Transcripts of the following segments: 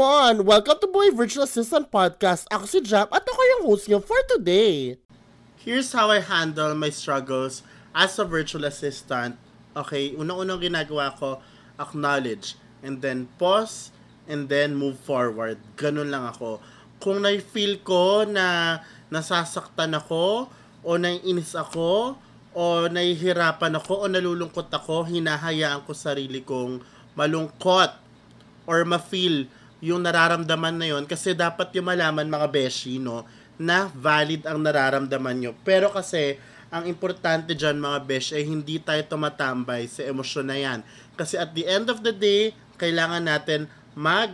come on! Welcome to Boy Virtual Assistant Podcast. Ako si Jap at ako yung host niyo for today. Here's how I handle my struggles as a virtual assistant. Okay, unang-unang ginagawa ko, acknowledge, and then pause, and then move forward. Ganun lang ako. Kung na-feel ko na nasasaktan ako, o naiinis ako, o nahihirapan ako, o nalulungkot ako, hinahayaan ko sarili kong malungkot or ma-feel yung nararamdaman na yon kasi dapat yung malaman mga beshi no na valid ang nararamdaman nyo. Pero kasi ang importante dyan mga besh ay hindi tayo tumatambay sa emosyon na yan. Kasi at the end of the day, kailangan natin mag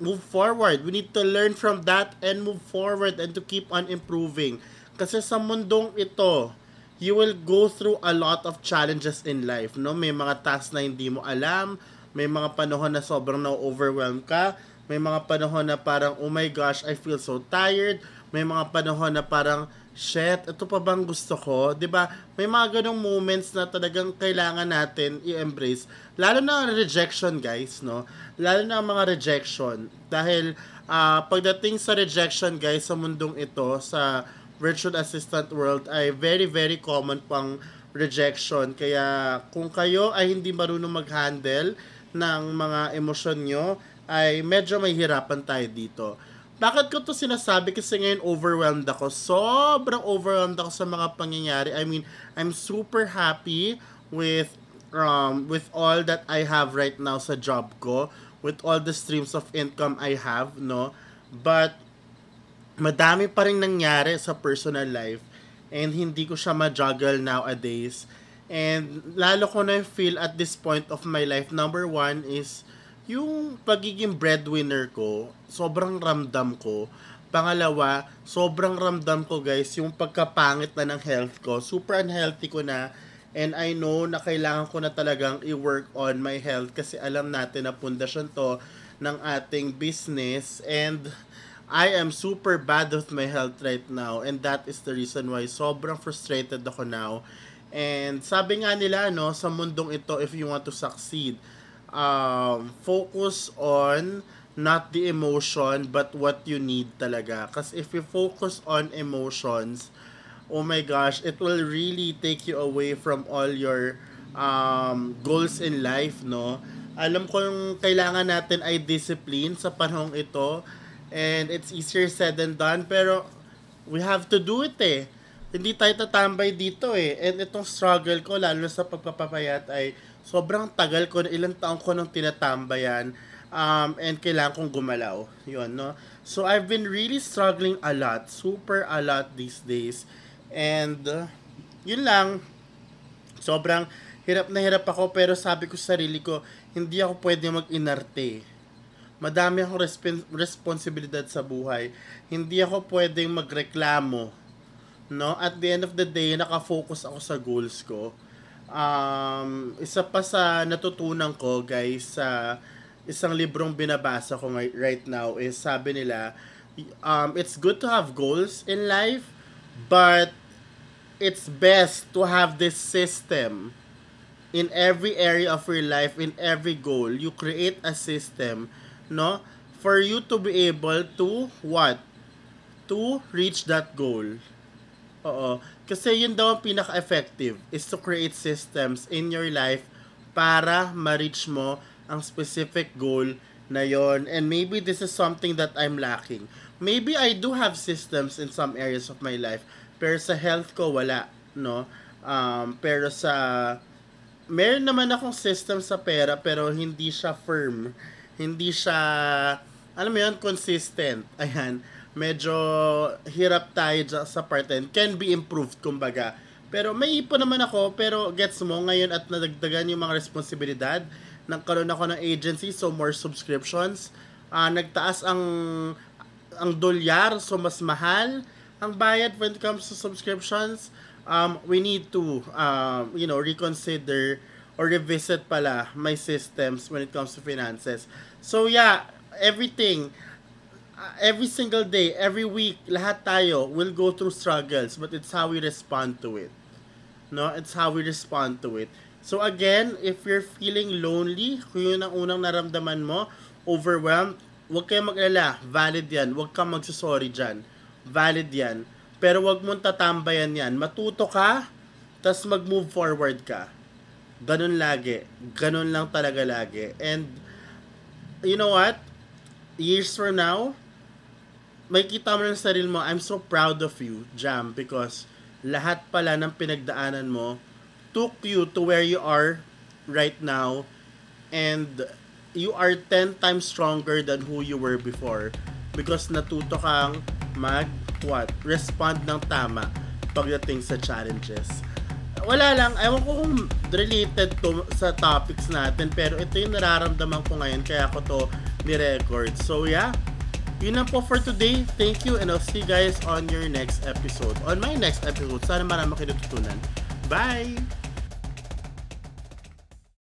move forward. We need to learn from that and move forward and to keep on improving. Kasi sa mundong ito, you will go through a lot of challenges in life, no? May mga tasks na hindi mo alam, may mga panahon na sobrang na-overwhelm ka. May mga panahon na parang, oh my gosh, I feel so tired. May mga panahon na parang, shit, ito pa bang gusto ko? ba May mga ganong moments na talagang kailangan natin i-embrace. Lalo na rejection, guys, no? Lalo na mga rejection. Dahil, uh, pagdating sa rejection, guys, sa mundong ito, sa virtual assistant world, ay very, very common pang rejection. Kaya, kung kayo ay hindi marunong mag-handle ng mga emosyon nyo, ay medyo may hirapan tayo dito. Bakit ko to sinasabi? Kasi ngayon overwhelmed ako. Sobrang overwhelmed ako sa mga pangyayari. I mean, I'm super happy with um, with all that I have right now sa job ko. With all the streams of income I have, no? But, madami pa rin nangyari sa personal life and hindi ko siya ma-juggle nowadays And lalo ko na feel at this point of my life, number one is yung pagiging breadwinner ko, sobrang ramdam ko. Pangalawa, sobrang ramdam ko guys, yung pagkapangit na ng health ko. Super unhealthy ko na. And I know na kailangan ko na talagang i-work on my health kasi alam natin na pundasyon to ng ating business. And I am super bad with my health right now. And that is the reason why sobrang frustrated ako now And sabi nga nila, no, sa mundong ito, if you want to succeed, um, focus on not the emotion, but what you need talaga. Kasi if you focus on emotions, oh my gosh, it will really take you away from all your um, goals in life, no? Alam ko yung kailangan natin ay discipline sa panahong ito. And it's easier said than done, pero we have to do it eh hindi tayo tatambay dito eh. And itong struggle ko, lalo sa pagpapapayat, ay sobrang tagal ko, ilang taong ko nang tinatambayan. Um, and kailangan kong gumalaw. Yun, no? So, I've been really struggling a lot. Super a lot these days. And, uh, yun lang. Sobrang hirap na hirap ako, pero sabi ko sa sarili ko, hindi ako pwede mag-inarte. Madami akong resp- responsibilidad sa buhay. Hindi ako pwedeng magreklamo no? At the end of the day, nakafocus ako sa goals ko. Um, isa pa sa natutunan ko, guys, sa isang librong binabasa ko right now is sabi nila, um, it's good to have goals in life, but it's best to have this system in every area of your life, in every goal. You create a system, no? For you to be able to what? To reach that goal. Oo. Kasi yun daw ang pinaka-effective is to create systems in your life para ma-reach mo ang specific goal na yon and maybe this is something that I'm lacking. Maybe I do have systems in some areas of my life pero sa health ko wala, no? Um, pero sa meron naman akong system sa pera pero hindi siya firm. Hindi siya alam mo yun, consistent. Ayan medyo hirap tayo sa part 10. Can be improved, kumbaga. Pero may ipon naman ako, pero gets mo ngayon at nadagdagan yung mga responsibilidad. Nagkaroon ako ng agency, so more subscriptions. Uh, nagtaas ang ang dolyar, so mas mahal ang bayad when it comes to subscriptions. Um, we need to, um, you know, reconsider or revisit pala my systems when it comes to finances. So yeah, everything uh, every single day, every week, lahat tayo will go through struggles, but it's how we respond to it. No, it's how we respond to it. So again, if you're feeling lonely, kung yun ang unang naramdaman mo, overwhelmed, huwag kayong mag-alala. Valid yan. Huwag kang magsasorry dyan. Valid yan. Pero huwag mong tatambayan yan. Matuto ka, tas mag-move forward ka. Ganun lagi. Ganun lang talaga lagi. And, you know what? Years from now, may kita mo ng sarili mo, I'm so proud of you, Jam, because lahat pala ng pinagdaanan mo took you to where you are right now and you are 10 times stronger than who you were before because natuto kang mag what respond ng tama pagdating sa challenges. Wala lang ewan ko kung related to sa topics natin pero ito yung nararamdaman ko ngayon kaya ko to ni-record. So yeah yun lang po for today. Thank you and I'll see you guys on your next episode. On my next episode. Sana marami kayo natutunan. Bye!